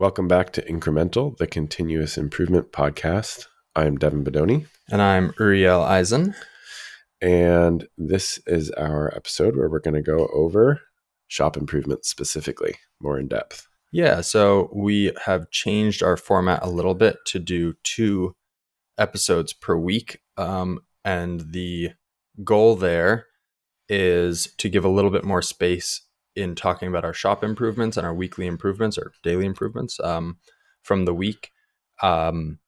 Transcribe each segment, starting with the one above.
Welcome back to Incremental, the continuous improvement podcast. I'm Devin Bedoni, And I'm Uriel Eisen. and this is our episode where we're going to go over shop improvement specifically, more in depth. Yeah, so we have changed our format a little bit to do two episodes per week. Um, and the goal there is to give a little bit more space in talking about our shop improvements and our weekly improvements or daily improvements um, from the week. Um,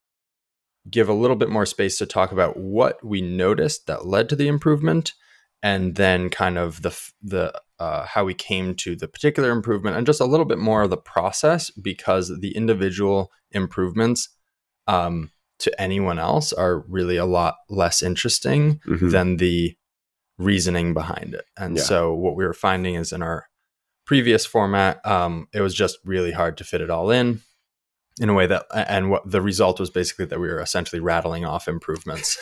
give a little bit more space to talk about what we noticed that led to the improvement and then kind of the the uh, how we came to the particular improvement and just a little bit more of the process because the individual improvements um, to anyone else are really a lot less interesting Mhm. than the reasoning behind it. And Yeah. so what we were finding is in our previous format, um, it was just really hard to fit it all in in a way that, and what the result was basically that we were essentially rattling off improvements.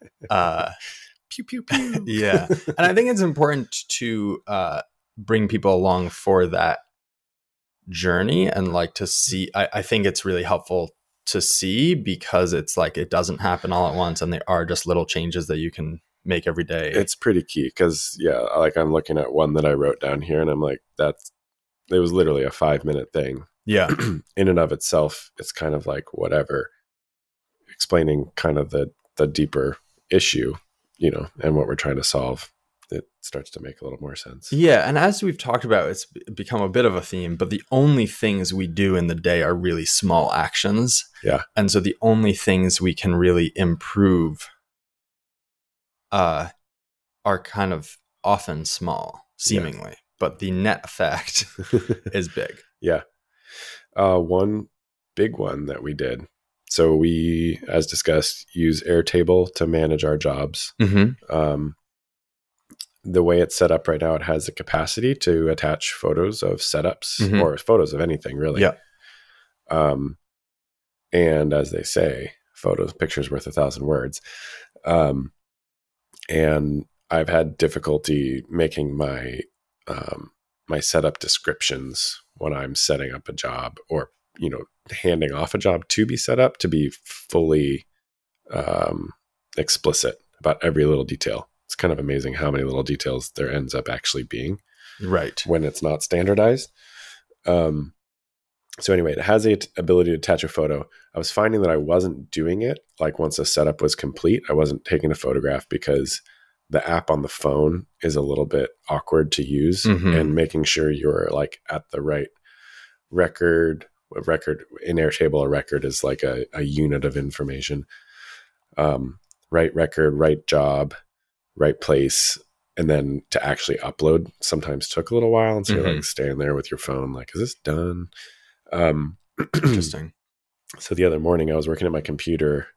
uh, pew pew pew. yeah, and I think it's important to uh, bring people along for that journey and like to see. I, I think it's really helpful to see because it's like it doesn't happen all at once, and they are just little changes that you can make every day. It's pretty key because, yeah, like I'm looking at one that I wrote down here and I'm like, that's, it was literally a five minute thing. yeah, in and of itself, it's kind of like whatever, explaining kind of the, the deeper issue, you know, and what we're trying to solve. It starts to make a little more sense. Yeah, and as we've talked about, it's become a bit of a theme, but the only things we do in the day are really small actions. Yeah. And so the only things we can really improve uh are kind of often small, seemingly, but the net effect is big. yeah. Uh, one big one that we did. So we, as discussed, use Airtable to manage our jobs. Mm-hmm. Um, the way it's set up right now, it has the capacity to attach photos of setups Mhm. or photos of anything really. Yeah. Um, and as they say, photos, pictures worth a thousand words. Um, and I've had difficulty making my um, my setup descriptions when I'm setting up a job or you know handing off a job to be set up to be fully um, explicit about every little detail. It's kind of amazing how many little details there ends up actually being Right. when it's not standardized. Um, so anyway, it has the ability to attach a photo. I was finding that I wasn't doing it like once the setup was complete. I wasn't taking a photograph because the app on the phone is a little bit awkward to use, Mhm. and making sure you're like at the right record. Record in Airtable, a record is like a, a unit of information. Um, right record, right job, right place, and then to actually upload sometimes took a little while and so you're like standing there with your phone like is this done um Interesting. so the other morning i was working at my computer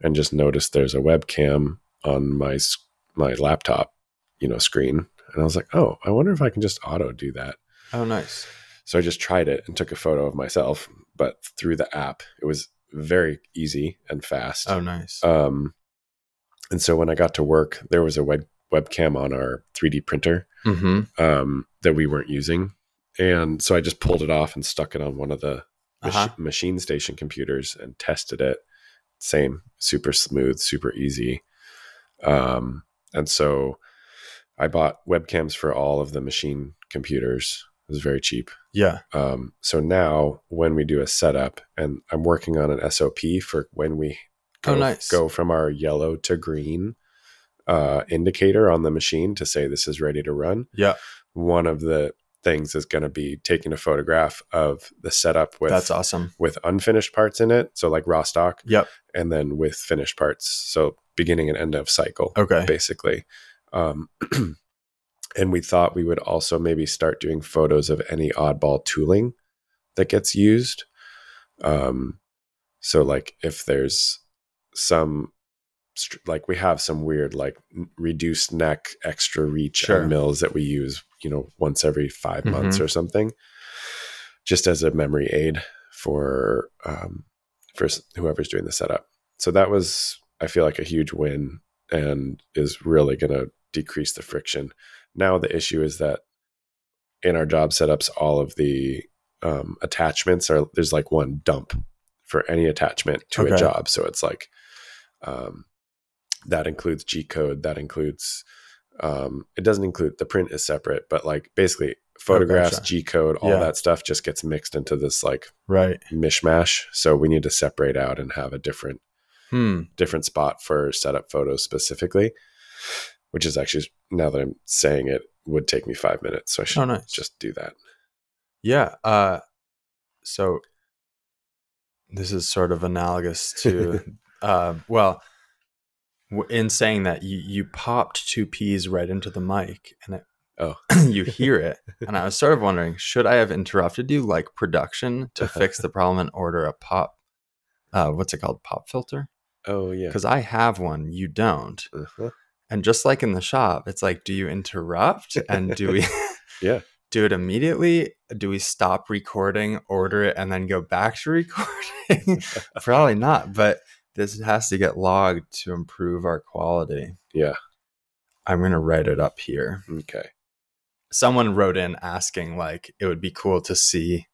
and just noticed there's a webcam on my my laptop you know screen and i was like oh i wonder if i can just auto do that Oh, nice. so i just tried it and took a photo of myself but through the app it was very easy and fast Oh, nice. um and so when i got to work there was a web webcam on our 3d printer mm-hmm. um, that we weren't using. And so I just pulled it off and stuck it on one of the Uh-huh. machine station computers and tested it. Same, super smooth, super easy. Um, and so I bought webcams for all of the machine computers. It was very cheap. Yeah. Um, so now when we do a setup, and I'm working on an SOP for when we go, Oh, nice. go from our yellow to green uh, indicator on the machine to say this is ready to run Yeah. one of the things is going to be taking a photograph of the setup with That's awesome. with unfinished parts in it so like raw stock Yep. and then with finished parts so beginning and end of cycle Okay. basically um, and we thought we would also maybe start doing photos of any oddball tooling that gets used um, so like if there's some like we have some weird like reduced neck extra reach Sure. mills that we use you know once every 5 months Mhm. or something just as a memory aid for um, for whoever's doing the setup so that was i feel like a huge win and is really going to decrease the friction now the issue is that in our job setups all of the um, attachments are there's like one dump for any attachment to Okay. a job. So it's like um, that includes G code. That includes um, it doesn't include the print is separate, but like basically photographs, gotcha. G code, all Yeah. that stuff just gets mixed into this like Right. mishmash. So we need to separate out and have a different Hmm. different spot for setup photos specifically, which is actually now that I'm saying it would take me five minutes. So I should Oh, nice. just do that. Yeah. Uh, so this is sort of analogous to, uh, well, in saying that you, you popped two peas right into the mic and it, Oh. you hear it. And I was sort of wondering, should I have interrupted you like production to fix the problem and order a pop, uh, what's it called? Pop filter? Oh yeah. Because I have one, you don't. Uh-huh. And just like in the shop, it's like, do you interrupt? And do we Yeah. do it immediately? Do we stop recording, order it, and then go back to recording? Probably not, but this has to get logged to improve our quality. Yeah. I'm gonna write it up here. Okay. Someone wrote in asking like it would be cool to see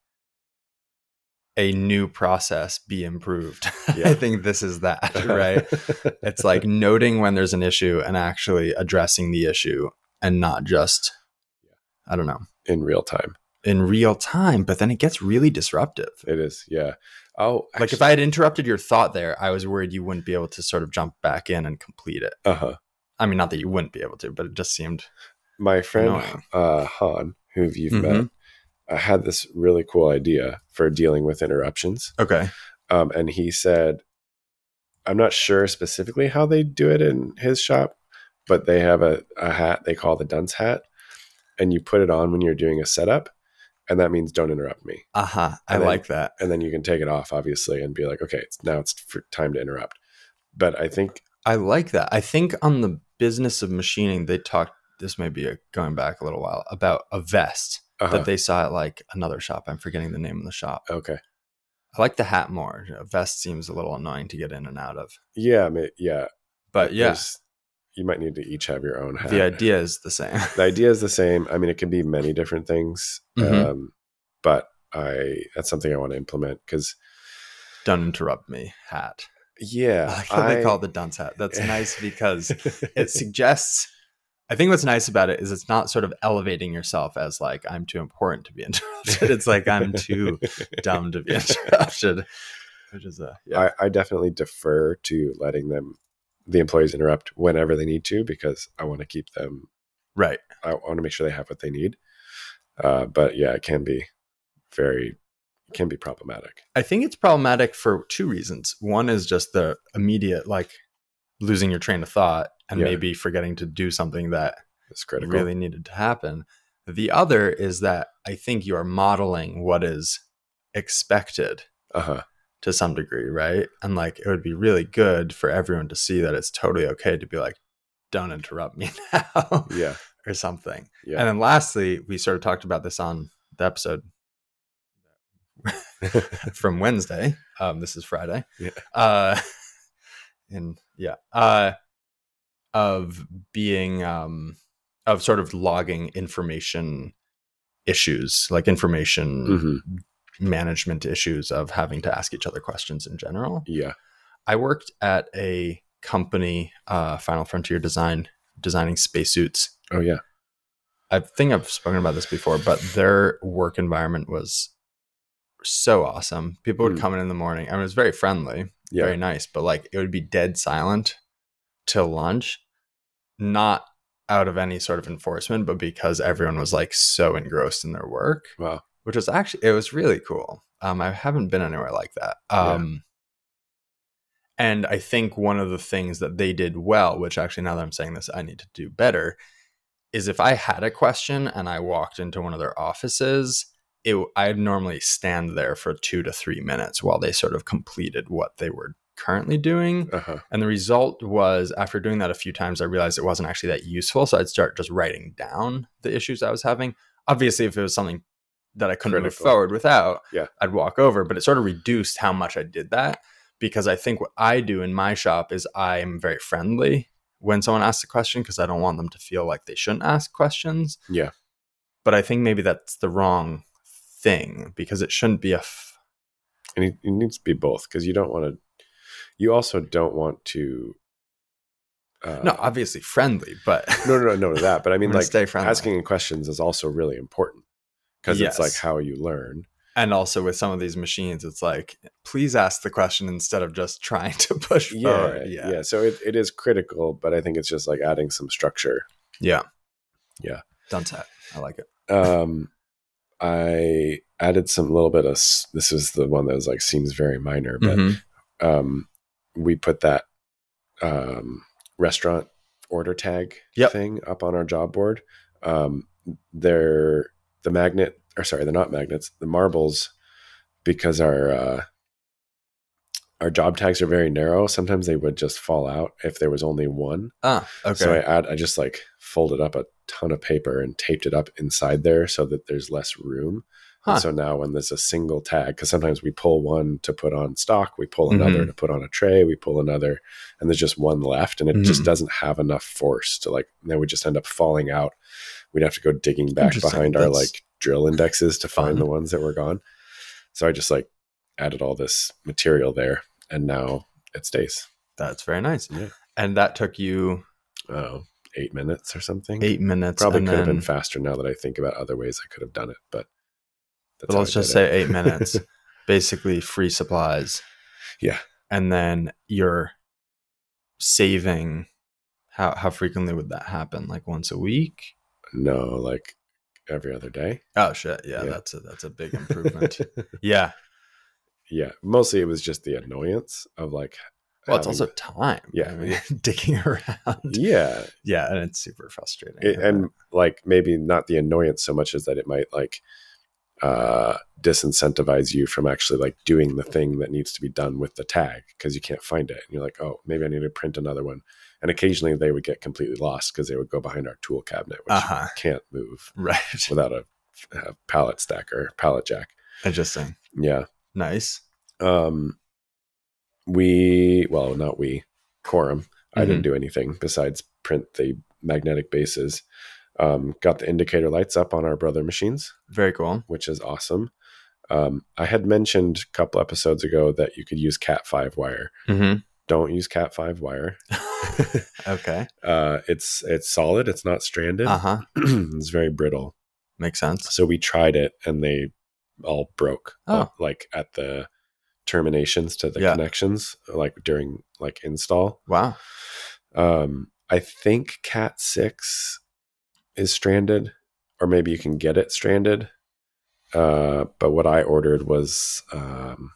a new process be improved. Yeah. I think this is that, right? it's like noting when there's an issue and actually addressing the issue and not just i don't know in real time. in real time but then it gets really disruptive It is. Yeah. Oh, like if i had interrupted your thought there i was worried you wouldn't be able to sort of jump back in and complete it uh huh. i mean not that you wouldn't be able to but it just seemed My friend uh, Han, who you've Mhm. met, uh, had this really cool idea for dealing with interruptions. okay Um, and he said, I'm not sure specifically how they do it in his shop, but they have a, a hat they call the dunce hat. And you put it on when you're doing a setup. And that means don't interrupt me. uh-huh i then- like that And then you can take it off, obviously, and be like, okay, it's, now it's time to interrupt. But I think, i like that i think on the business of machining they talked this may be a, going back a little while about a vest uh that they saw at like another shop i'm forgetting the name of the shop okay. i like the hat more a vest seems a little annoying to get in and out of Yeah. ma- Yeah. but yeah There's- You might need to each have your own hat. the idea is the same the idea is the same. I mean, it can be many different things. Mhm. Um, but I, that's something I want to implement because, don't interrupt me hat yeah. I like how they call it the dunce hat. That's nice because it it suggests. I think what's nice about it is it's not sort of elevating yourself as like I'm too important to be interrupted. It's like I'm too dumb to be interrupted, which is a yeah. I, I definitely defer to letting them, the employees interrupt whenever they need to because I want to keep them, right. I want to make sure they have what they need. Uh, but yeah, it can be very, can be problematic. I think it's problematic for two reasons. One is just the immediate like losing your train of thought and Yeah. maybe forgetting to do something that is critical. really needed to happen. The other is that I think you are modeling what is expected Uh huh. To some degree, right? And like it would be really good for everyone to see that it's totally okay to be like, don't interrupt me now Yeah. or something. Yeah. And then lastly, we sort of talked about this on the episode from Wednesday. Um, this is Friday. Yeah. Uh, and yeah, uh, of being um, of sort of logging information issues, like information Mhm. Management issues of having to ask each other questions in general. Yeah. I worked at a company, uh, Final Frontier Design, designing spacesuits. Oh, yeah. I think I've spoken about this before, but their work environment was so awesome. People would Mm. come in in the morning. I mean, it was very friendly, Yeah. very nice, but like it would be dead silent till lunch, not out of any sort of enforcement, but because everyone was like so engrossed in their work, Wow. Which was actually, it was really cool. Um, I haven't been anywhere like that. Yeah. Um, and I think one of the things that they did well, which actually now that I'm saying this, I need to do better, is if I had a question and I walked into one of their offices, it, I'd normally stand there for two to three minutes while they sort of completed what they were currently doing. Uh huh. And the result was, after doing that a few times, I realized it wasn't actually that useful. So I'd start just writing down the issues I was having. Obviously, if it was something that I couldn't move forward without, Yeah. I'd walk over. But it sort of reduced how much I did that because I think what I do in my shop is I'm very friendly when someone asks a question because I don't want them to feel like they shouldn't ask questions. Yeah. But I think maybe that's the wrong thing because it shouldn't be a f- and it, it needs to be both because you don't want to. You also don't want to. Uh, no obviously friendly but no, no, no, no, to that. But I mean, like stay friendly. asking questions is also really important because it's like how you learn. and also with some of these machines it's like please ask the question instead of just trying to push Yeah, forward yeah. yeah So it, it is critical, but I think it's just like adding some structure. yeah Yeah. done set i like it Um, I added some little bit of. This is the one that was like seems very minor, but Mhm. um, we put that um, restaurant order tag Yep. thing up on our job board. Um, they're the magnet, or sorry, they're not magnets. The marbles, because our uh, our job tags are very narrow. Sometimes they would just fall out if there was only one. ah okay So I add, I just like folded up a ton of paper and taped it up inside there so that there's less room. And Huh. so now when there's a single tag, because sometimes we pull one to put on stock, we pull another Mhm. to put on a tray, we pull another, and there's just one left, and it just Mhm. doesn't have enough force to like. Then we just end up falling out. We'd have to go digging back behind our like drill indexes to find fun. the ones that were gone. So I just like added all this material there, and now it stays. that's very nice Yeah. and that took you Oh, eight minutes or something. eight minutes Probably could have been faster now that I think about other ways I could have done it, but that's but let's just say eight minutes basically free supplies. Yeah. and then you're saving how how frequently would that happen? Like once a week? No, like every other day. oh shit. Yeah, Yeah. that's a that's a big improvement. Yeah. Yeah, mostly it was just the annoyance of like. well it's also time. Yeah. I mean, digging around. Yeah, yeah and it's super frustrating. It, and like maybe not the annoyance so much as that it might like uh disincentivize you from actually like doing the thing that needs to be done with the tag because you can't find it. And you're like oh maybe i need to print another one. And occasionally they would get completely lost because they would go behind our tool cabinet which Uh-huh. can't move right. without a, a pallet stacker pallet jack. Interesting. Yeah. Nice. Um we well not we quorum. I Mm-hmm. didn't do anything besides print the magnetic bases um got the indicator lights up on our brother machines very cool. which is awesome. Um i had mentioned a couple episodes ago that you could use cat 5 wire. Mm-hmm. don't use cat 5 wire. Okay. Uh it's it's solid. It's not stranded. Uh-huh. It's very brittle. Makes sense. So we tried it and they all broke Oh. uh, like at the terminations to the Yeah. connections like during like install. Wow. Um i think cat 6 is stranded or maybe you can get it stranded uh but what i ordered was um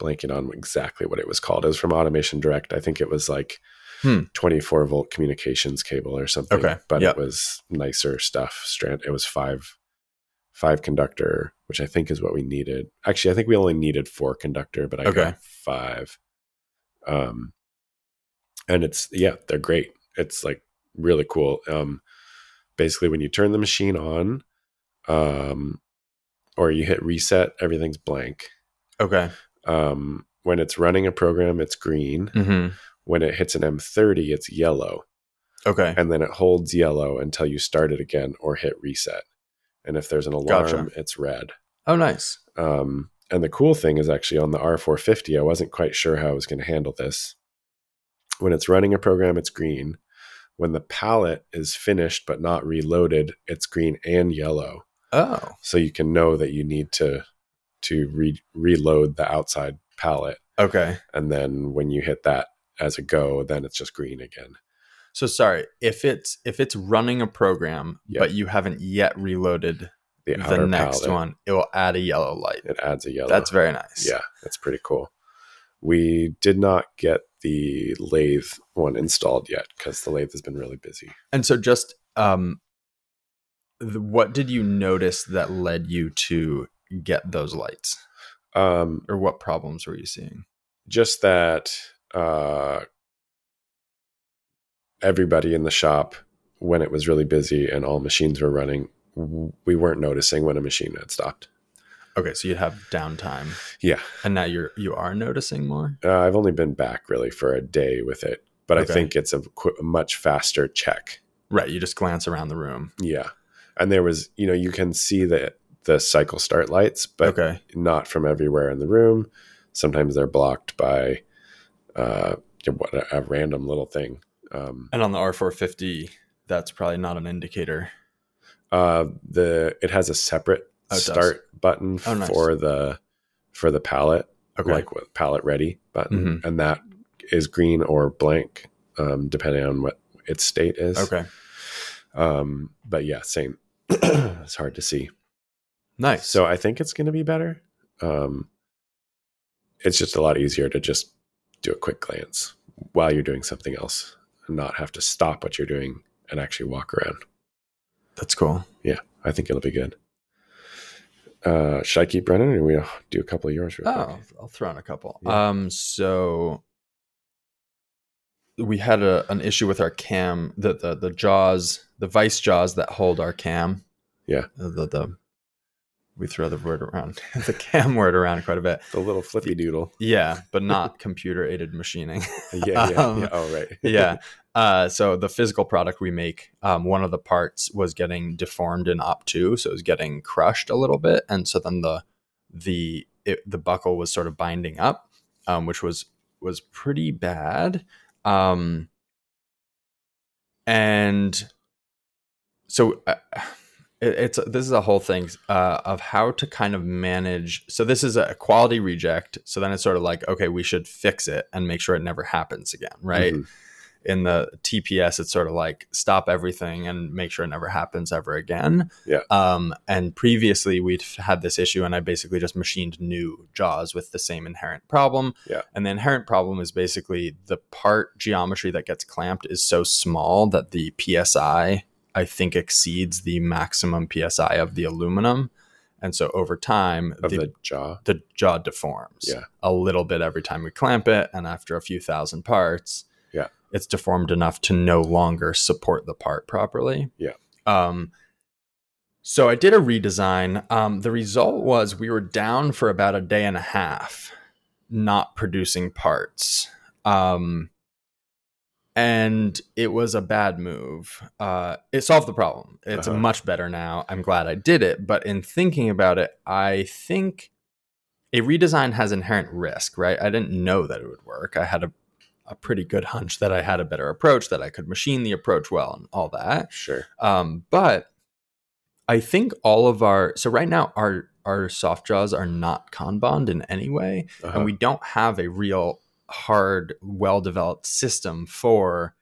blanking on exactly what it was called it was from AutomationDirect i think it was like Hmm. 24 volt communications cable or something Okay. but Yep. it was nicer stuff strand it was five five conductor which i think is what we needed actually i think we only needed four conductor but i Okay. got five um and it's yeah they're great it's like really cool. Um basically when you turn the machine on um or you hit reset everything's blank. Okay. Um when it's running a program it's green. Mm-hmm. when it hits an m30 it's yellow. Okay. And then it holds yellow until you start it again or hit reset. And if there's an alarm Gotcha. it's red. Oh nice. Um and the cool thing is actually on the r450 i wasn't quite sure how i was going to handle this. When it's running a program it's green when the pallet is finished but not reloaded it's green and yellow. Oh. So you can know that you need to to re- reload the outside pallet okay. And then when you hit that as a go then it's just green again. So sorry, if it's if it's running a program Yep. but you haven't yet reloaded the, the, next one, it will add a yellow light. it adds a yellow. That's very nice. yeah that's pretty cool. We did not get the lathe one installed yet because the lathe has been really busy And so just um the, what did you notice that led you to get those lights? um Or what problems were you seeing? just that uh everybody in the shop when it was really busy and all machines were running we weren't noticing when a machine had stopped Okay, so you'd have downtime. yeah And now you're you are noticing more? uh, i've only been back really for a day with it but Okay. i think it's a, qu- much faster check Right, you just glance around the room. Yeah. And there was, you know, you can see the the cycle start lights, but okay. not from everywhere in the room. Sometimes they're blocked by uh, what a, a random little thing. Um, And on the R450, that's probably not an indicator. uh, the it has a separate Oh, it does. start button Oh, nice. for the for the pallet, Okay. like with pallet ready button, Mhm. and that is green or blank, um, depending on what its state is. okay. Um, but yeah, same. it's hard to see. Nice. So I think it's going to be better. Um, it's just a lot easier to just do a quick glance while you're doing something else and not have to stop what you're doing and actually walk around. that's cool. Yeah, I think it'll be good. Uh, should I keep running or we do a couple of yours? Oh, quick? I'll throw in a couple. Yeah. Um, so we had a, an issue with our cam, the, the the jaws, the vice jaws that hold our cam. Yeah. The the, the we throw the word around, the cam word around quite a bit. The little flippy doodle. Yeah, but not computer aided machining. Yeah, yeah, Um, yeah. Oh, right. yeah. Uh, so the physical product we make, um, one of the parts was getting deformed in op two, so it was getting crushed a little bit, and so then the the it, the buckle was sort of binding up, um, which was was pretty bad. Um, and so uh, it's this is a whole thing uh, of how to kind of manage. So this is a quality reject. So then it's sort of like okay, we should fix it and make sure it never happens again, right? Mhm. in the TPS, it's sort of like stop everything and make sure it never happens ever again. Yeah. Um, and previously we'd had this issue, and I basically just machined new jaws with the same inherent problem. Yeah. And the inherent problem is basically the part geometry that gets clamped is so small that the PSI, I think, exceeds the maximum PSI of the aluminum. And so over time, Of the, the jaw. the jaw deforms Yeah. a little bit every time we clamp it. And after a few thousand parts, Yeah. it's deformed enough to no longer support the part properly. Yeah. Um, so I did a redesign. Um, the result was we were down for about a day and a half, not producing parts. Um, and it was a bad move. Uh, it solved the problem. It's Uh-huh. much better now. I'm glad I did it. But in thinking about it, I think a redesign has inherent risk, right? I didn't know that it would work. I had a, a pretty good hunch that I had a better approach, that I could machine the approach well, and all that. Sure. Um, but I think all of our so right now our our soft jaws are not Kanban in any way, Uh-huh. and we don't have a real hard, well developed system for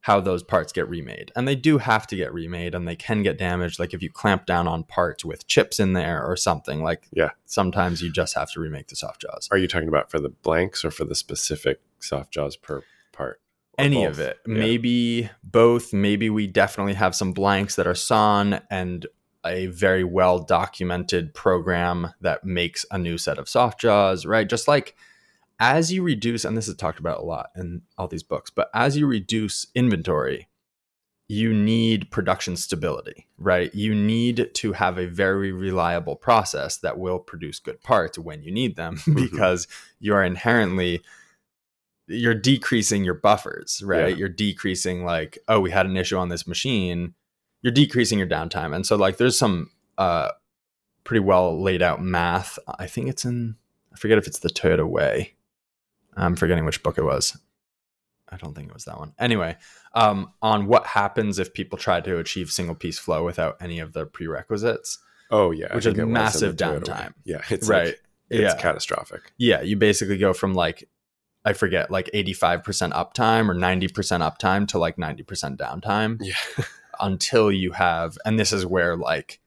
how those parts get remade. And they do have to get remade and they can get damaged. Like if you clamp down on parts with chips in there or something, like Yeah. sometimes you just have to remake the soft jaws. Are you talking about for the blanks or for the specific soft jaws per part? Any both? of it. Yeah. Maybe both. Maybe we definitely have some blanks that are sawn and a very well documented program that makes a new set of soft jaws, right? Just like as you reduce, and this is talked about a lot in all these books, but as you reduce inventory, you need production stability, right? You need to have a very reliable process that will produce good parts when you need them because you are inherently you're decreasing your buffers, right? Yeah. You're decreasing like, oh, we had an issue on this machine. You're decreasing your downtime. And so like there's some uh pretty well laid out math. I think it's in I forget if it's the Toyota Way. I'm forgetting which book it was. I don't think it was that one. Anyway, um, on what happens if people try to achieve single piece flow without any of the prerequisites. Oh yeah, Which is massive downtime. Yeah, it's right. Like, it's yeah. catastrophic. yeah. You basically go from like, I forget, like 85% uptime or 90% uptime to like 90% downtime Yeah, until you have, and this is where like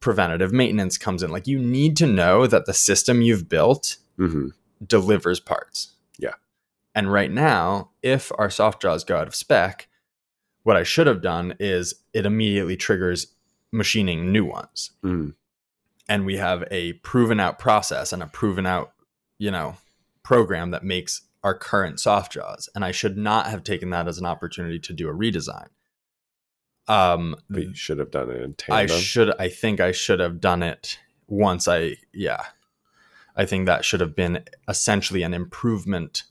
preventative maintenance comes in. Like you need to know that the system you've built hmm delivers parts. And right now, if our soft jaws go out of spec, what I should have done is it immediately triggers machining new ones. mm And we have a proven out process and a proven out, you know, program that makes our current soft jaws. And I should not have taken that as an opportunity to do a redesign. Um, But you should have done it in I should. I think I should have done it once. I yeah. I think that should have been essentially an improvement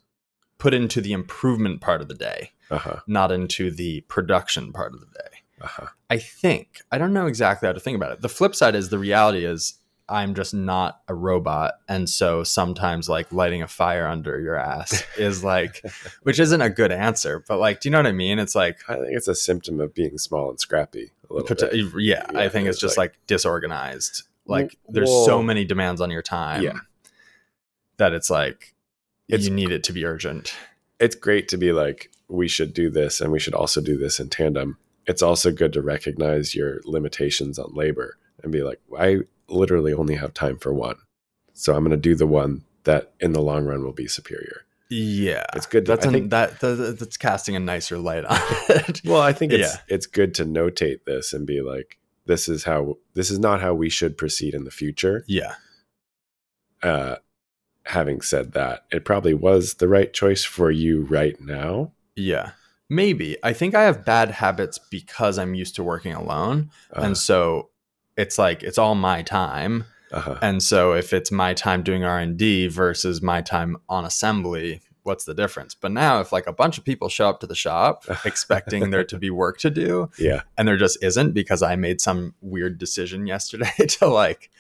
put into the improvement part of the day, uh huh. not into the production part of the day. Uh-huh. I think. I don't know exactly how to think about it. The flip side is the reality is I'm just not a robot. And so sometimes like lighting a fire under your ass is like, which isn't a good answer, but like, do you know what I mean? It's like, I think it's a symptom of being small and scrappy a little Pot- bit. yeah, I think it's it's just like, disorganized. Like there's so many demands on your time Yeah. that it's like you need it to be urgent. It's great to be like, we should do this and we should also do this in tandem. It's also good to recognize your limitations on labor and be like, I literally only have time for one. So I'm going to do the one that in the long run will be superior. Yeah, It's good to- That's an, think- that, that that's casting a nicer light on it. Well, I think it's Yeah. it's good to notate this and be like, this is how this is not how we should proceed in the future. yeah, Uh, having said that, it probably was the right choice for you right now. yeah, maybe. I think I have bad habits because I'm used to working alone, Uh, and so it's like it's all my time. uh-huh. And so if it's my time doing R&D versus my time on assembly, what's the difference? But now if like a bunch of people show up to the shop expecting there to be work to do yeah, and there just isn't because I made some weird decision yesterday to like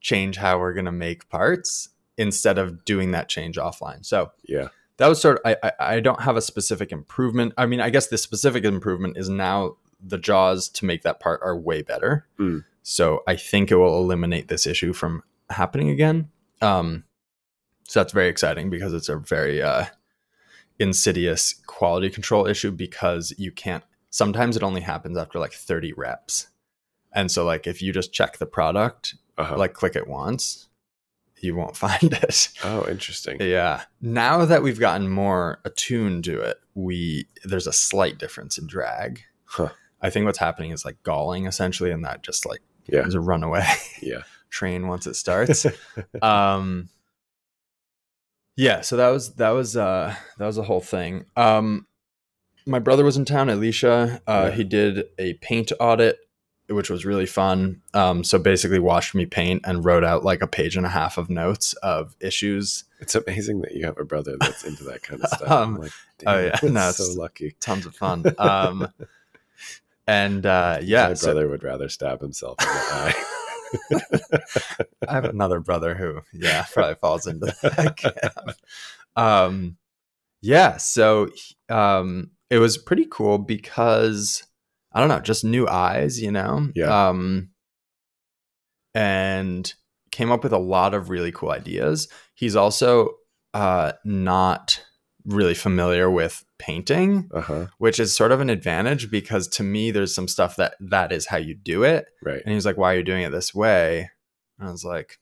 change how we're going to make parts instead of doing that change offline. So yeah, that was sort of I, I I don't have a specific improvement. I mean, I guess the specific improvement is now the jaws to make that part are way better. Mm. So I think it will eliminate this issue from happening again. Um, so that's very exciting because it's a very uh, insidious quality control issue because you can't. Sometimes it only happens after like 30 reps, and so like if you just check the product, uh-huh. like click it once, you won't find it. oh, interesting. Yeah. Now that we've gotten more attuned to it, we there's a slight difference in drag. Huh. I think what's happening is like galling essentially, and that just like Yeah. is a runaway Yeah, train once it starts. um Yeah, so that was that was uh that was a whole thing. Um my brother was in town, Alicia. Uh Yeah. he did a paint audit which was really fun. Um, so basically watched me paint and wrote out like a page and a half of notes of issues it's amazing that you have a brother that's into that kind of stuff. Um, I'm like, oh, yeah. No, so lucky. tons of fun. Um, and uh, yeah, My so brother would rather stab himself in the eye. I have another brother who, yeah, probably falls into that camp. Um, yeah, so um, it was pretty cool because I don't know, just new eyes, you know. Yeah. Um, and came up with a lot of really cool ideas. He's also uh, not really familiar with painting Uh huh. which is sort of an advantage because to me there's some stuff that that is how you do it Right. and he was like why are you doing it this way and i was like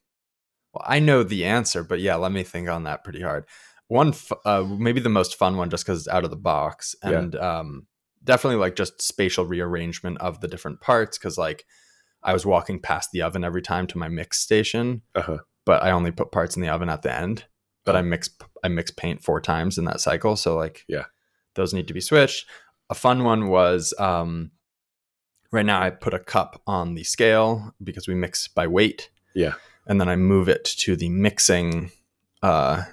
well i know the answer but yeah let me think on that pretty hard one f- uh, maybe the most fun one just because it's out of the box Yeah. and um, definitely like just spatial rearrangement of the different parts because like i was walking past the oven every time to my mix station Uh huh. but i only put parts in the oven at the end but i mix i mix paint four times in that cycle so like Yeah. those need to be switched a fun one was um right now i put a cup on the scale because we mix by weight Yeah. and then i move it to the mixing uh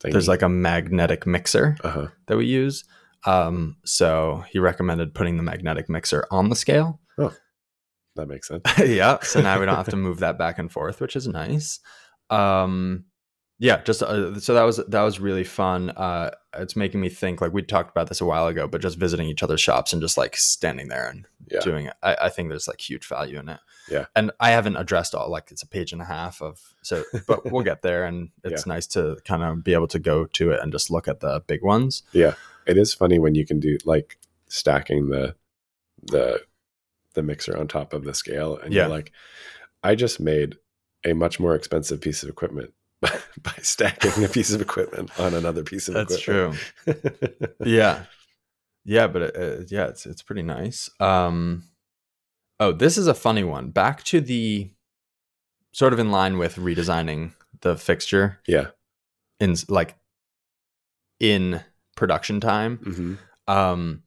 there's like a magnetic mixer Uh huh. that we use um so he recommended putting the magnetic mixer on the scale. Oh, That makes sense. yeah so now we don't have to move that back and forth which is nice. Um yeah just uh, so that was that was really fun. Uh it's making me think like we talked about this a while ago but just visiting each other's shops and just like standing there and Yeah. doing it I, I think there's like huge value in it. Yeah. and i haven't addressed all like it's a page and a half of so but we'll get there and it's nice to kind of be able to go to it and just look at the big ones It is funny when you can do like stacking the the the mixer on top of the scale, and Yeah. you're like, I just made a much more expensive piece of equipment by stacking a piece of equipment on another piece of equipment. that's true yeah yeah but it, uh, yeah it's it's pretty nice um oh this is a funny one back to the sort of in line with redesigning the fixture yeah. in like in production time hmm um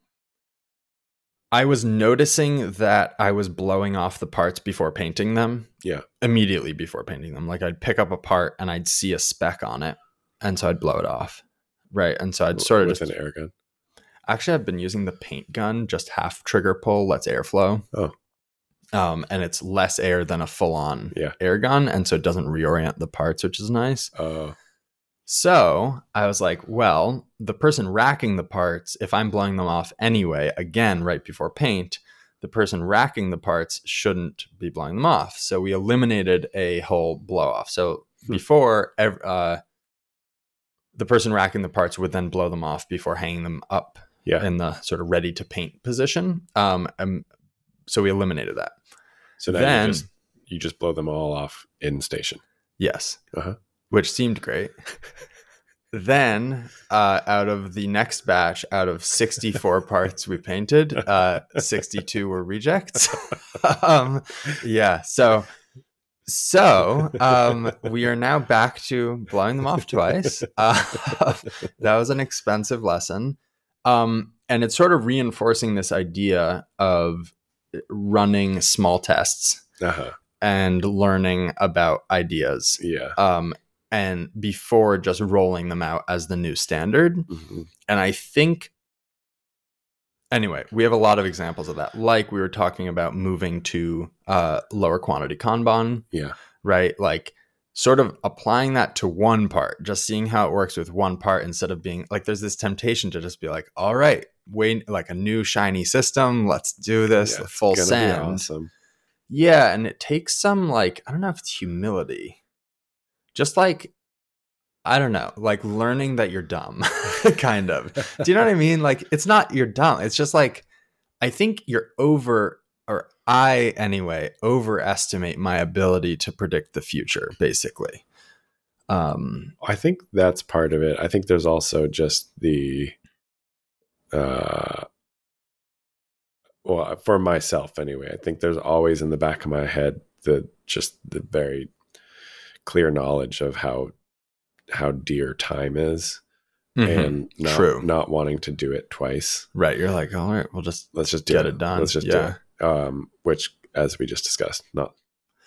i was noticing that i was blowing off the parts before painting them Yeah. immediately before painting them like i'd pick up a part and i'd see a speck on it and so i'd blow it off right and so i'd sort of with just an air gun. Actually, I've been using the paint gun, just half trigger pull, lets airflow. Oh. Um, and it's less air than a full on Yeah. air gun. And so it doesn't reorient the parts, which is nice. Uh, So I was like, well, the person racking the parts, if I'm blowing them off anyway, again, right before paint, the person racking the parts shouldn't be blowing them off. So we eliminated a whole blow off. So Hmm. before, uh, the person racking the parts would then blow them off before hanging them up yeah. in the sort of ready to paint position. Um, and so we eliminated that. So then- you just you just blow them all off in station. Yes. Uh-huh. Which seemed great. then, uh, out of the next batch, out of 64 parts we painted, uh, 62 were rejects. um, yeah. So, so um, we are now back to blowing them off twice. Uh, that was an expensive lesson. Um, and it's sort of reinforcing this idea of running small tests Uh-huh. and learning about ideas Yeah. um, and before just rolling them out as the new standard. Mhm. And I think, anyway, we have a lot of examples of that. Like we were talking about moving to uh, lower quantity Kanban, Yeah. right? Like sort of applying that to one part, just seeing how it works with one part instead of being like, there's this temptation to just be like, all right, wait, like a new shiny system, let's do this, Yeah, the full send. awesome. Yeah, and it takes some like I don't know if it's humility. Just like I don't know, like learning that you're dumb, kind of. Do you know what I mean? Like it's not you're dumb. It's just like I think you're over or I anyway overestimate my ability to predict the future basically. Um I think that's part of it. I think there's also just the uh well, for myself anyway, I think there's always in the back of my head the just the very clear knowledge of how how dear time is mhm. and not, True. not wanting to do it twice. right, you're like, all right, we'll just Let's just do get it. it done. Let's just yeah. do it. Um, which, as we just discussed, not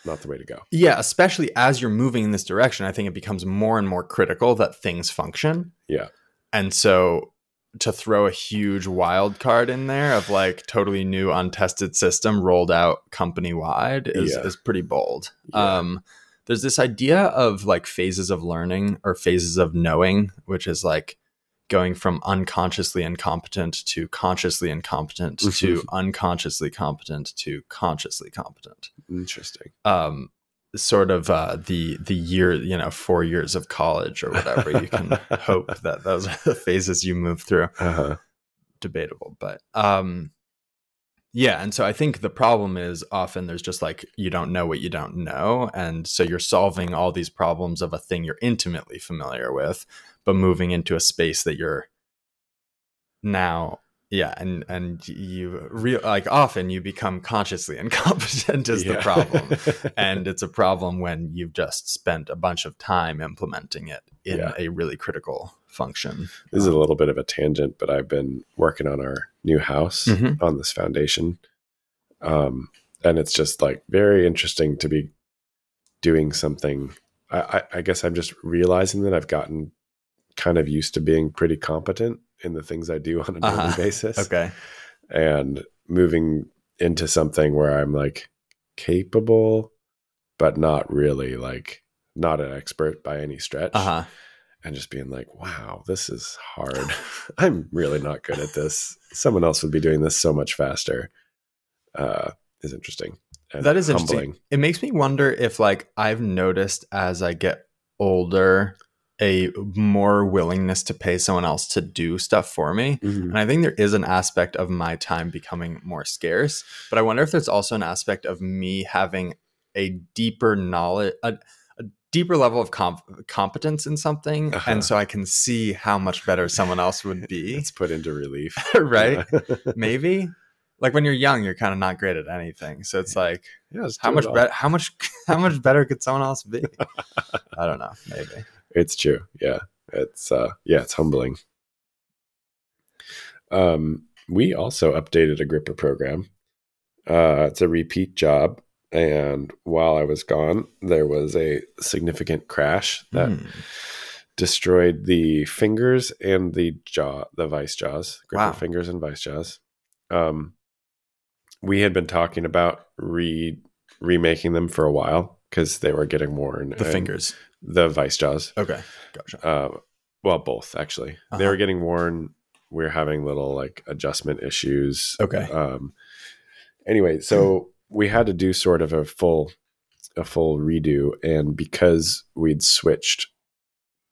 not the way to go. Yeah, especially as you're moving in this direction, I think it becomes more and more critical that things function. Yeah. And so to throw a huge wild card in there of like totally new untested system rolled out company wide is, Yeah. is pretty bold. Yeah. Um there's this idea of like phases of learning or phases of knowing, which is like going from unconsciously incompetent to consciously incompetent to Mhm. unconsciously competent to consciously competent Interesting. um sort of uh the the year you know four years of college or whatever you can hope that those are the phases you move through Uh-huh. debatable but um yeah and so i think the problem is often there's just like you don't know what you don't know and so you're solving all these problems of a thing you're intimately familiar with but moving into a space that you're now yeah and and you real like often you become consciously incompetent is the problem and it's a problem when you've just spent a bunch of time implementing it in Yeah. a really critical function This is a um, little bit of a tangent, but I've been working on our new house Mhm. on this foundation. Um, and it's just like very interesting to be doing something. I, I, I guess I'm just realizing that I've gotten kind of used to being pretty competent in the things I do on a daily Uh-huh. basis. okay And moving into something where I'm like capable, but not really like not an expert by any stretch uh-huh and just being like, wow, this is hard. I'm really not good at this. Someone else would be doing this so much faster. Uh, is interesting. That is interesting. It makes me wonder if like I've noticed as I get older a more willingness to pay someone else to do stuff for me. Mhm. And I think there is an aspect of my time becoming more scarce, but I wonder if there's also an aspect of me having a deeper knowledge a deeper level of comp- competence in something Uh-huh. and so I can see how much better someone else would be, It's put into relief. right? Maybe like when you're young you're kind of not great at anything. So it's like Yeah, how much better how much how much better could someone else be i don't know maybe It's true. Yeah. It's uh yeah, it's humbling. Um we also updated a gripper program. Uh it's a repeat job and while I was gone there was a significant crash that Hmm. destroyed the fingers and the jaw, the vice jaws, Wow. fingers and vice jaws. Um, we had been talking about re remaking them for a while because they were getting worn. The fingers. the vice jaws. Okay. Gotcha. Uh, well, both actually. They Uh-huh. were getting worn. We are having little like adjustment issues. Okay. Um, anyway, so we had to do sort of a full a full redo, and because we'd switched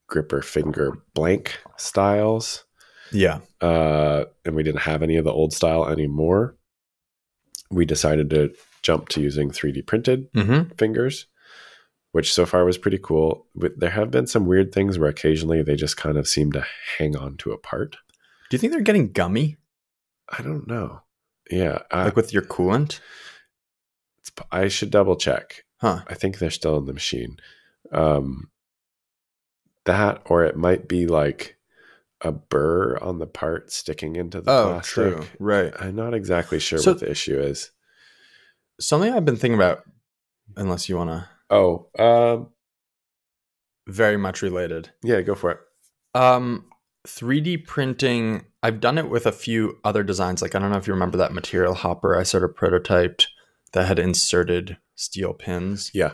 gripper finger blank styles, Yeah. uh, and we didn't have any of the old style anymore, we decided to jump to using 3D printed Mm-hmm. fingers, which so far was pretty cool. But there have been some weird things where occasionally they just kind of seem to hang on to a part. Do you think they're getting gummy, I don't know. Yeah, I, like with your coolant? I should double check. Huh. I think they're still in the machine. Um, that, or it might be like a burr on the part sticking into the Oh, plastic. true. Right. I'm not exactly sure So- what the issue is. Something I've been thinking about, unless you want to, Oh, um, very much related. yeah, go for it. Um, 3D printing. I've done it with a few other designs. Like I don't know if you remember that material hopper I sort of prototyped that had inserted steel pins. Yeah.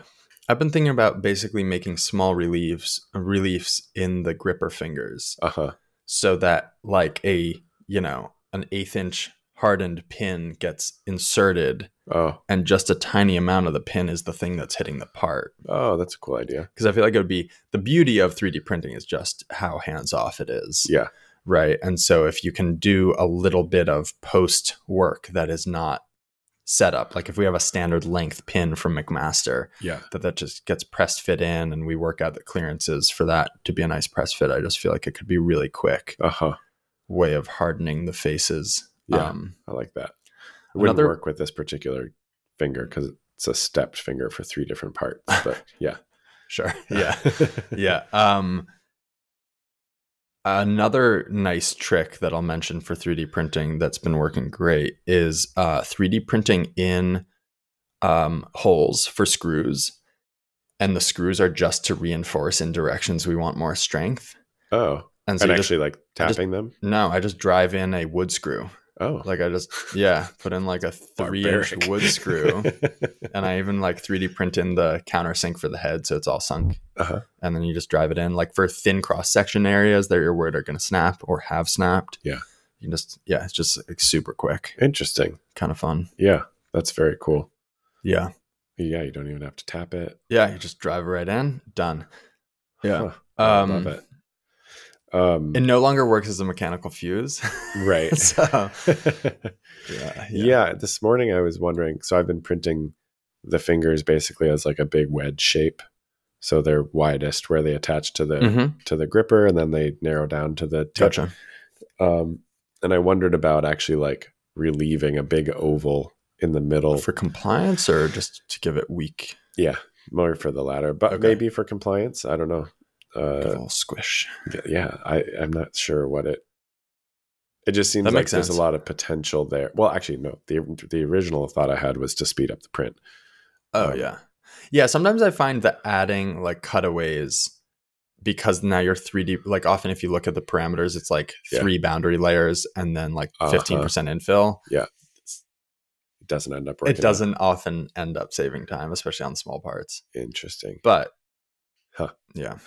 I've been thinking about basically making small reliefs reliefs in the gripper fingers Uh huh. so that like a you know an eighth inch hardened pin gets inserted Oh, and just a tiny amount of the pin is the thing that's hitting the part oh, that's a cool idea. because i feel like it would be the beauty of 3d printing is just how hands off it is Yeah. right and so if you can do a little bit of post work that is not set up like if we have a standard length pin from mcmaster Yeah. that that just gets pressed fit in and we work out the clearances for that to be a nice press fit i just feel like it could be really quick Uh huh. way of hardening the faces Yeah. um I like that. It wouldn't Another- work with this particular finger because it's a stepped finger for three different parts. But yeah. sure yeah yeah um another nice trick that i'll mention for 3d printing that's been working great is uh 3d printing in um holes for screws and the screws are just to reinforce in directions we want more strength oh, and so and you just, actually like I just- tapping them. no i just drive in a wood screw Oh, like i just yeah put in like a three inch wood screw and I even like 3D print in the countersink for the head, so it's all sunk. Uh-huh. And then you just drive it in, like for thin cross section areas that you're worried are going to snap or have snapped. Yeah. you can just yeah, it's just like, super quick, Interesting. kind of fun. Yeah, that's very cool. Yeah, Yeah, you don't even have to tap it. yeah, you just drive it right in, done. Yeah, Huh. I um, love it. Um, it no longer works as a mechanical fuse. right. so yeah, yeah. This morning I was wondering. So I've been printing the fingers basically as like a big wedge shape. So they're widest where they attach to the Mhm. to the gripper, and then they narrow down to the tip. Gotcha. Um, and I wondered about actually like relieving a big oval in the middle. For compliance or just to give it weak, yeah, more for the latter, but Okay. maybe for compliance. I don't know. Uh, squish. yeah, I I'm not sure what it. It just seems That like there's a lot of potential there. Well, actually, no. the The original thought I had was to speed up the print. Oh Um, yeah, yeah. Sometimes I find that adding like cutaways because now you're 3D. Like often, if you look at the parameters, it's like Yeah. three boundary layers and then like Uh-huh. 15 percent infill. Yeah, it doesn't end up working. It doesn't often end up saving time, especially on small parts. Interesting. But Huh. yeah,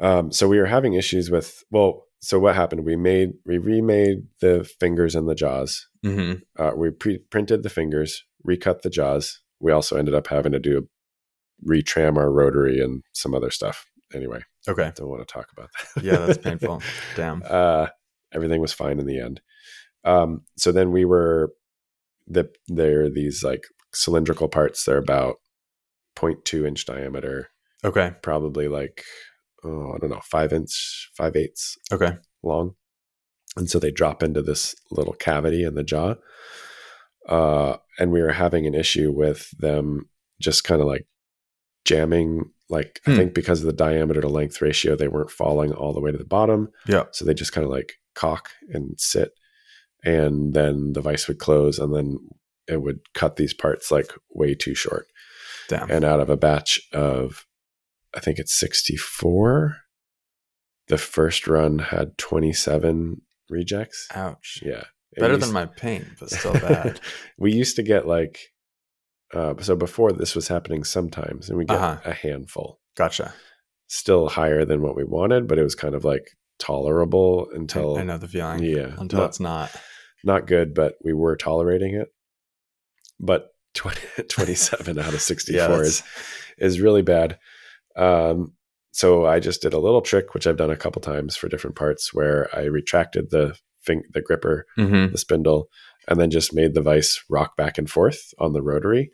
Um, so we were having issues with. Well, so what happened? We made we remade the fingers and the jaws. hmm Uh, we pre- printed the fingers, recut the jaws. We also ended up having to do a retram our rotary and some other stuff. Anyway, okay, don't want to talk about that. yeah, that's painful. Damn. uh, everything was fine in the end. Um, so then we were the they're these like cylindrical parts. They're about 0.2 inch diameter, Okay, probably like oh I don't know five inch five eighths okay, long, and so they drop into this little cavity in the jaw. Uh, and we were having an issue with them just kind of like jamming. Like I Hmm. think because of the diameter to length ratio, they weren't falling all the way to the bottom. yeah, So they just kind of like cock and sit. And then the vice would close and then it would cut these parts like way too short. damn. And out of a batch of, I think it's 64, the first run had 27 rejects. Ouch. Yeah. Better than my paint, but still bad. we used to get like, uh, so before this was happening sometimes, and we get Uh-huh. a handful. gotcha. Still higher than what we wanted, but it was kind of like tolerable until I know the feeling. yeah, Until not, it's not. not good, but we were tolerating it. But 20, 27 out of 64 Yeah, is is really bad. Um, so I just did a little trick, which I've done a couple times for different parts, where I retracted the fing- the gripper, Mhm. the spindle, and then just made the vise rock back and forth on the rotary.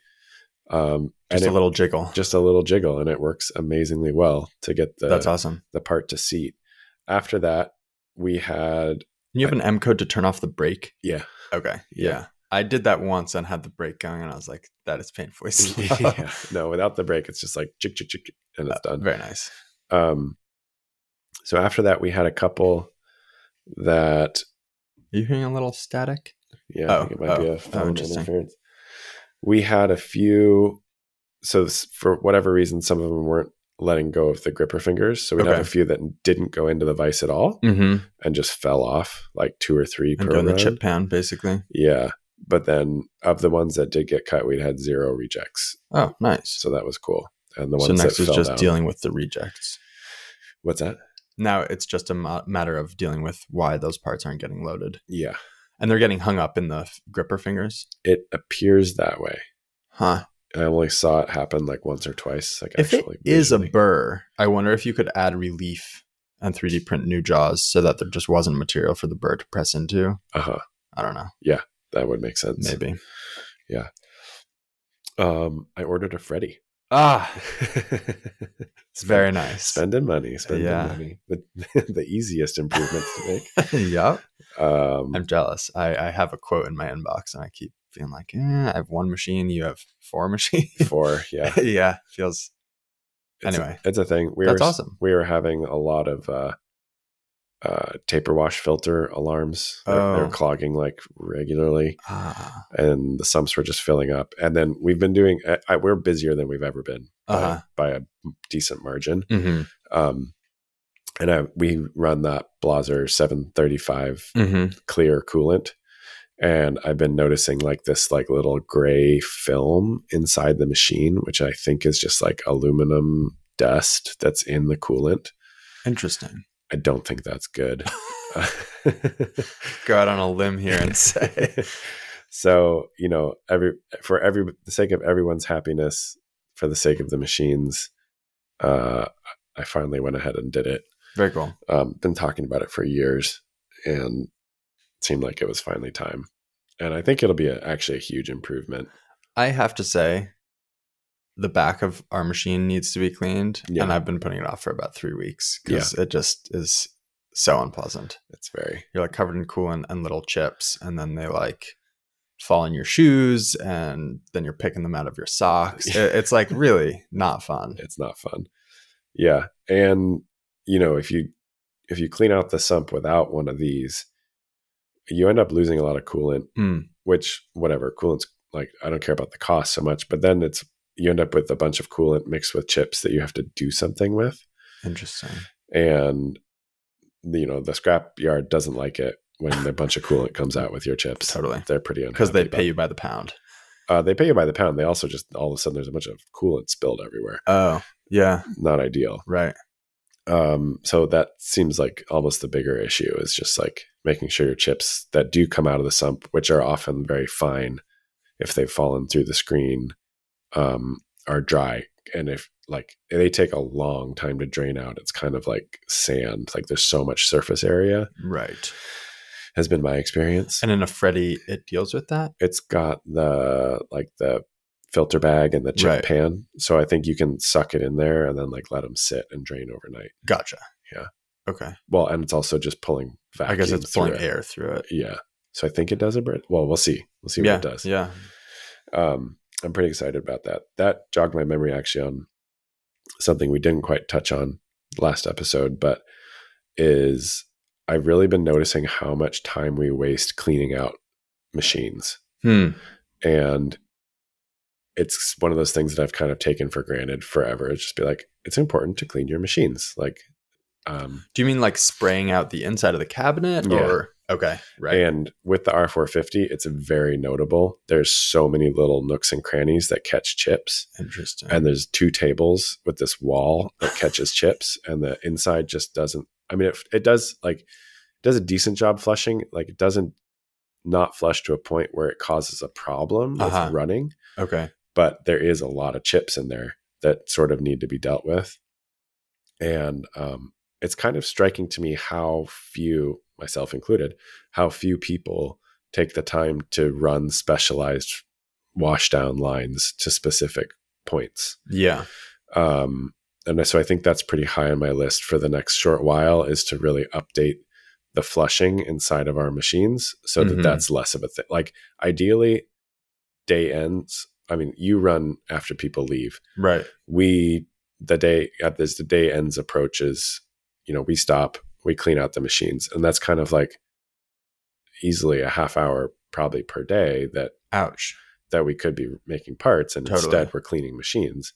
Um, Just a it- little jiggle. just a little jiggle, and it works amazingly well to get the That's awesome. the part to seat. After that, we had You have an M code to turn off the brake. yeah, Okay. Yeah. Yeah. I did that once and had the brake going, and I was like, "That is painfully slow." yeah. No, without the brake, it's just like chick chick chick, and it's done. Very nice. Um, so after that, we had a couple that Are you hearing a little static? yeah, I Oh, think it might be oh, a oh, phone interesting. interference. We had a few. So s- for whatever reason, some of them weren't letting go of the gripper fingers. So we'd have a few that didn't go into the vise at all Mm-hmm. and just fell off, like two or three And per the chip pan, basically. Yeah, but then of the ones that did get cut, we'd had zero rejects, Oh, nice. so that was cool. And the ones So next that is just down, dealing with the rejects. what's that? Now it's just a ma- matter of dealing with why those parts aren't getting loaded, Yeah, and they're getting hung up in the f- gripper fingers. it appears that way. Huh. I only saw it happen like once or twice. Like If it actually, is a burr, I wonder if you could add relief and 3D print new jaws so that there just wasn't material for the burr to press into. uh-huh, I don't know. That would make sense. Maybe. Yeah. Um, I ordered a Freddy. Ah, it's very nice. spending money, spending Yeah. money. The the easiest improvements to make. yep. Um, I'm jealous. I, I have a quote in my inbox and I keep feeling like, eh, I have one machine, you have four machines. Four. yeah, yeah. Feels it's Anyway. a, it's a thing. We That's were awesome. we were having a lot of uh, uh, taper wash filter alarms. They're, they're Oh. clogging like regularly, ah, and the sumps were just filling up. And then we've been doing. I, I, we're busier than we've ever been by, Uh-huh. by a decent margin. mm-hmm, Um, and I, we run that Blaser 735 mm-hmm. clear coolant. And I've been noticing like this like little gray film inside the machine, which I think is just like aluminum dust that's in the coolant. Interesting. I don't think that's good. Go out on a limb here and say, so, you know, every for every the sake of everyone's happiness, for the sake of the machines, uh I finally went ahead and did it. very cool. um, been talking about it for years and it seemed like it was finally time. And I think it'll be a, actually a huge improvement. I have to say, the back of our machine needs to be cleaned, Yeah. and I've been putting it off for about three weeks because it just is so unpleasant. It's very, You're like covered in coolant and little chips, and then they like fall in your shoes, and then you're picking them out of your socks. It- it's like really not fun. it's not fun. Yeah. And, you know, if you, if you clean out the sump without one of these, you end up losing a lot of coolant, Mm, which whatever coolant's like, I don't care about the cost so much, but then it's, you end up with a bunch of coolant mixed with chips that you have to do something with. interesting. and you know the scrap yard doesn't like it when a bunch of coolant comes out with your chips. Totally. they're pretty unhappy Because they pay you by the pound. Uh, they pay you by the pound. They also just all of a sudden there's a bunch of coolant spilled everywhere. Oh, yeah, Not ideal. right. Um, so that seems like almost the bigger issue is just like making sure your chips that do come out of the sump, which are often very fine, if they've fallen through the screen, um, are dry. And if like they take a long time to drain out, it's kind of like sand. Like there's so much surface area. Right. has been my experience. And in a Freddy, it deals with that. it's got the like the filter bag and the chip Right. pan, so I think you can suck it in there and then like let them sit and drain overnight. Gotcha. Yeah. Okay. Well, and it's also just pulling vacuum. I guess it's pulling it. air through it. Yeah, so I think it does a bit. Well, we'll see. We'll see yeah. what it does. Yeah. Um, I'm pretty excited about that. That jogged my memory actually on something we didn't quite touch on last episode, but is I've really been noticing how much time we waste cleaning out machines. Hmm. and it's one of those things that I've kind of taken for granted forever. It's just be like, it's important to clean your machines. Like, Um, Do you mean like spraying out the inside of the cabinet Yeah. or okay, right. And with the R450, it's very notable. There's so many little nooks and crannies that catch chips. Interesting. And there's two tables with this wall that catches chips, and the inside just doesn't. I mean, it, it does like it does a decent job flushing. Like it doesn't not flush to a point where it causes a problem with Uh-huh. running, okay. but there is a lot of chips in there that sort of need to be dealt with. And um, it's kind of striking to me how few, myself included, how few people take the time to run specialized washdown lines to specific points. Yeah. Um, and so I think that's pretty high on my list for the next short while is to really update the flushing inside of our machines so that Mhm. that's less of a thing. Like ideally, day ends. I mean, you run after people leave. Right. We the day as the day ends approaches, you know, we stop, we clean out the machines, and that's kind of like easily a half hour probably per day that Ouch. that we could be making parts and Totally. instead we're cleaning machines.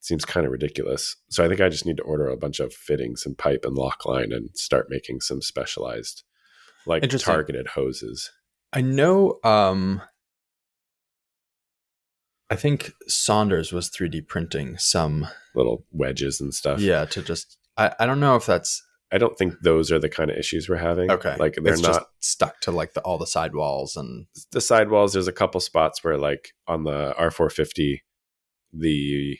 Seems kind of ridiculous. So i think i just need to order a bunch of fittings and pipe and Loc-Line and start making some specialized like targeted hoses. I know um I think Saunders was 3D printing some little wedges and stuff. Yeah to just I, I don't know if that's i don't think those are the kind of issues we're having okay. like they're it's not just stuck to like the all the sidewalls and the sidewalls there's a couple spots where like on the r450 the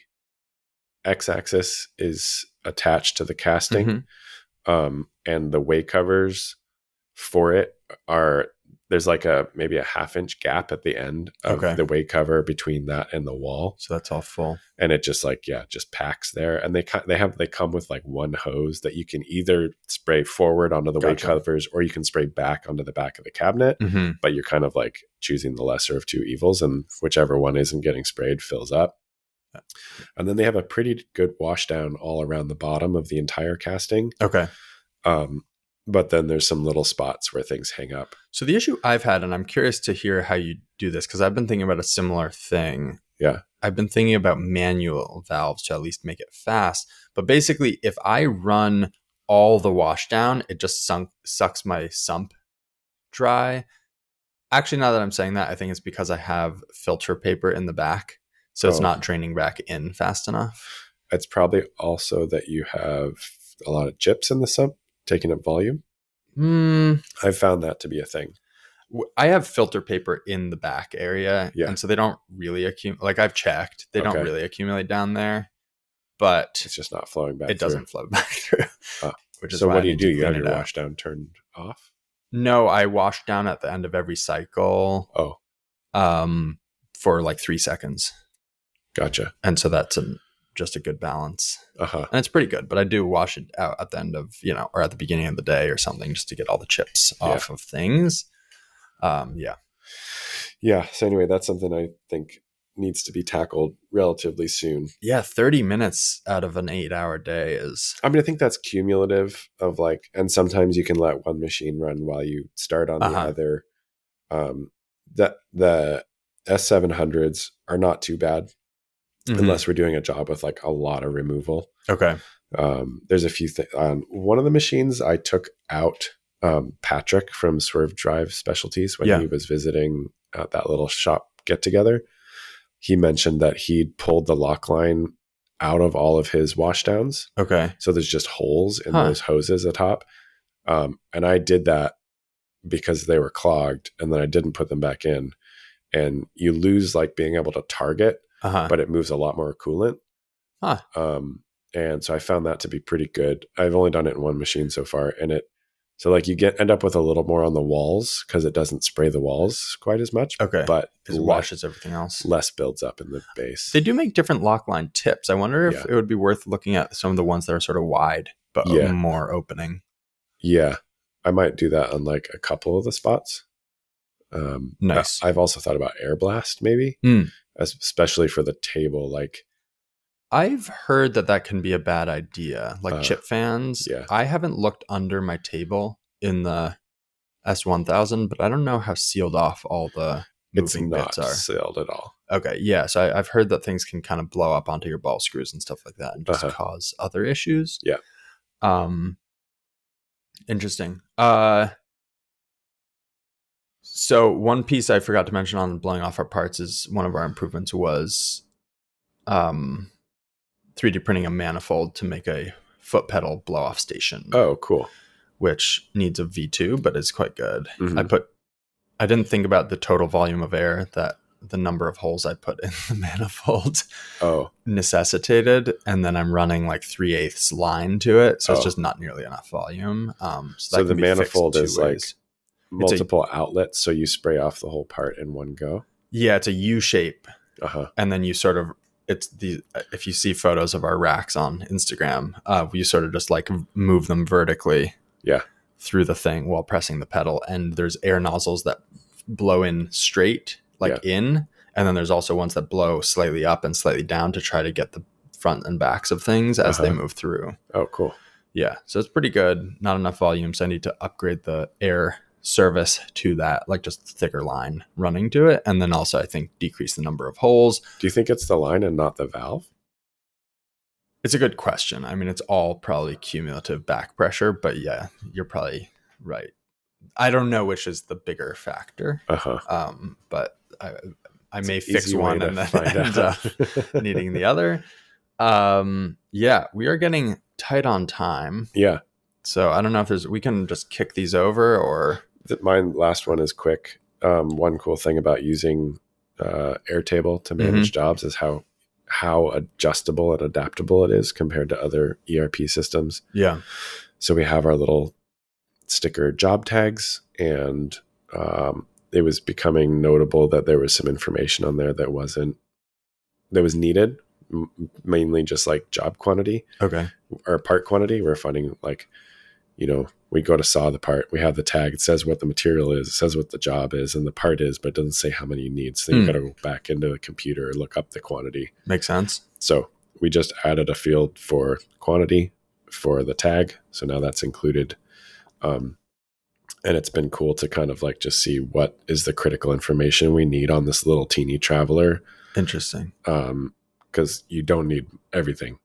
x-axis is attached to the casting Mhm. um, and the way covers for it are there's like a maybe a half inch gap at the end of Okay. the way cover between that and the wall so that's all full. and it just like yeah just packs there and they they have they come with like one hose that you can either spray forward onto the way Gotcha. covers or you can spray back onto the back of the cabinet Mm-hmm. but you're kind of like choosing the lesser of two evils and whichever one isn't getting sprayed fills up and then they have a pretty good wash down all around the bottom of the entire casting Okay. um, but then there's some little spots where things hang up. So the issue I've had, and I'm curious to hear how you do this because I've been thinking about a similar thing. Yeah. I've been thinking about manual valves to at least make it fast. But basically, if I run all the wash down, it just sunk, sucks my sump dry. Actually, now that I'm saying that, I think it's because I have filter paper in the back. So it's Oh. not draining back in fast enough. It's probably also that you have a lot of chips in the sump taking up volume. Hmm. I've found that to be a thing. I have filter paper in the back area, Yeah. and so they don't really accumulate. Like I've checked, they don't really accumulate down there, but It's just not flowing back. it through. doesn't flow back through. Ah. Which is So why what do you do? You have your wash down turned off. No, I wash down at the end of every cycle, Oh, um, for like three seconds, gotcha. and so that's a, just a good balance, Uh huh. and it's pretty good. But I do wash it out at the end of you know, or at the beginning of the day or something, just to get all the chips Yeah. off of things. Um, yeah, Yeah. So anyway, that's something I think needs to be tackled relatively soon. yeah, thirty minutes out of an eight-hour day is I mean, I think that's cumulative of like, and sometimes you can let one machine run while you start on the Uh-huh. other. Um, that the S700s are not too bad Mhm. unless we're doing a job with like a lot of removal. okay. Um, there's a few things on one of the machines I took out um, Patrick from Swerve Drive Specialties when Yeah. he was visiting at that little shop get together. He mentioned that he'd pulled the Loc-Line out of all of his washdowns. Okay. So there's just holes in Huh. those hoses atop. Um, and I did that because they were clogged and then I didn't put them back in. And you lose like being able to target, Uh huh. but it moves a lot more coolant. Huh. Um, and so I found that to be pretty good. I've only done it in one machine so far. And it, so like you get, end up with a little more on the walls because it doesn't spray the walls quite as much, Okay. but it washes everything else. less builds up in the base. They do make different Loc-Line tips. I wonder if Yeah. it would be worth looking at some of the ones that are sort of wide but Yeah. more opening. Yeah, I might do that on like a couple of the spots. Um, Nice. I've also thought about air blast, maybe, as- especially for the table. Like, I've heard that that can be a bad idea, like Uh, chip fans. yeah. I haven't looked under my table in the S1000, but I don't know how sealed off all the it's not bits are. sealed at all. Okay, yeah. So I, I've heard that things can kind of blow up onto your ball screws and stuff like that and just Uh-huh. cause other issues. Yeah. Um, interesting. Uh, so one piece I forgot to mention on blowing off our parts is one of our improvements was um 3D printing a manifold to make a foot pedal blow off station, Oh, cool. which needs a V2 but is quite good. Mhm. I put I didn't think about the total volume of air that the number of holes I put in the manifold Oh, necessitated, and then I'm running like three eighths line to it, so Oh. it's just not nearly enough volume. Um, So that the can be fixed manifold is like- multiple outlets, so you spray off the whole part in one go. yeah, it's a U shape, Uh huh. and then you sort of it's the if you see photos of our racks on Instagram, uh, you sort of just like move them vertically, Yeah. through the thing while pressing the pedal, and there's air nozzles that blow in straight, like in, and then there's also ones that blow slightly up and slightly down to try to get the front and backs of things as they Uh-huh. move through. Oh, cool. Yeah, so it's pretty good. Not enough volume, so I need to upgrade the air service to that, like just thicker line running to it, and then also I think decrease the number of holes. Do you think it's the line and not the valve? It's a good question. I mean, it's all probably cumulative back pressure, but yeah, you're probably right. I don't know which is the bigger factor, Uh huh. um, but I, I may It's fix one and then end up needing the other. Um, yeah, we are getting tight on time, yeah. so I don't know if there's we can just kick these over or Th- Mine last one is quick. Um, one cool thing about using uh, Airtable to manage Mm-hmm. jobs is how how adjustable and adaptable it is compared to other ERP systems. yeah, So we have our little sticker job tags, and um, it was becoming notable that there was some information on there that wasn't that was needed, m- mainly just like job quantity okay, or part quantity. We're finding like, you know, we go to saw the part, we have the tag, it says what the material is, it says what the job is, and the part is, but it doesn't say how many you need. So then you Hmm. got to go back into the computer and look up the quantity. makes sense. So we just added a field for quantity for the tag. So now that's included. Um, and it's been cool to kind of like just see what is the critical information we need on this little teeny traveler. Interesting. Um, cause you don't need everything,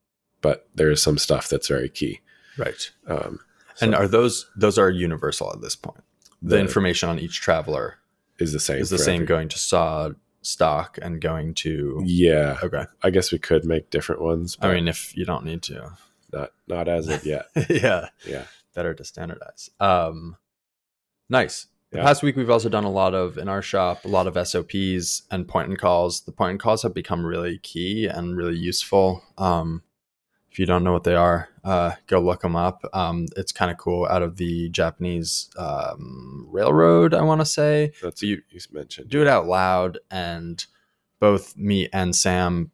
but there is some stuff that's very key. Right. Um, And are those those are universal at this point? The, The- information on each traveler is the same. is the same every- going to saw stock and going to Yeah. okay. I guess we could make different ones, but I mean, if you don't need to, not, not as of yet. yeah, Yeah. better to standardize. Um, nice. The Yeah. past week, we've also done a lot of in our shop, a lot of SOPs and point and calls. The point and calls have become really key and really useful. Um, if you don't know what they are, uh, go look them up. Um, it's kind of cool. Out of the Japanese um, railroad, I want to say, That's You- you, mentioned. do it out loud and both me and sam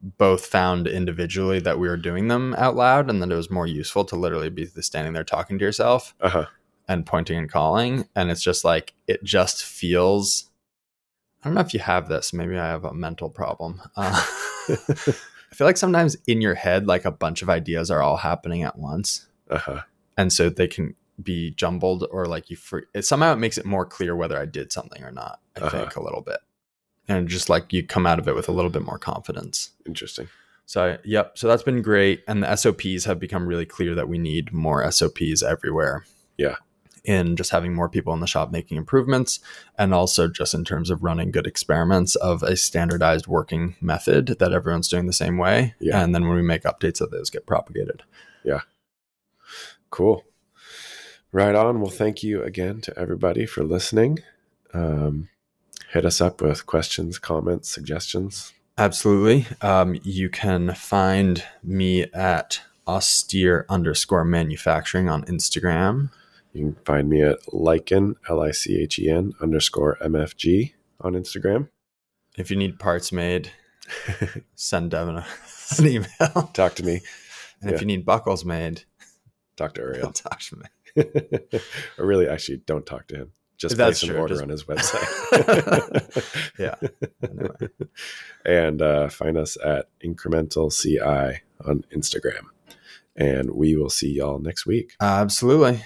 both found individually that we were doing them out loud and that it was more useful to literally be standing there talking to yourself Uh huh. and pointing and calling and it's just like it just feels i don't know if you have this maybe i have a mental problem uh, i feel like sometimes in your head like a bunch of ideas are all happening at once Uh huh. and so they can be jumbled or like you for it somehow it makes it more clear whether I did something or not. I Uh-huh. think a little bit, and just like you come out of it with a little bit more confidence. Interesting. So yep, so that's been great, and the SOPs have become really clear that we need more SOPs everywhere. Yeah. In just having more people in the shop making improvements, and also just in terms of running good experiments of a standardized working method that everyone's doing the same way. Yeah. And then when we make updates of those get propagated. Yeah. Cool. Right on. Well, thank you again to everybody for listening. Um, hit us up with questions, comments, suggestions. Absolutely. Um, you can find me at austere underscore manufacturing on Instagram. You can find me at Lichen, L I C H E N underscore MFG on Instagram. If you need parts made, send Devin a, an email. Talk to me. And Yeah. if you need buckles made, Talk to Ariel. talk to me. or really, actually, don't talk to him. Just place an true, order just- on his website. Yeah. Anyway. and uh, find us at Incremental CI on Instagram. And we will see y'all next week. Absolutely.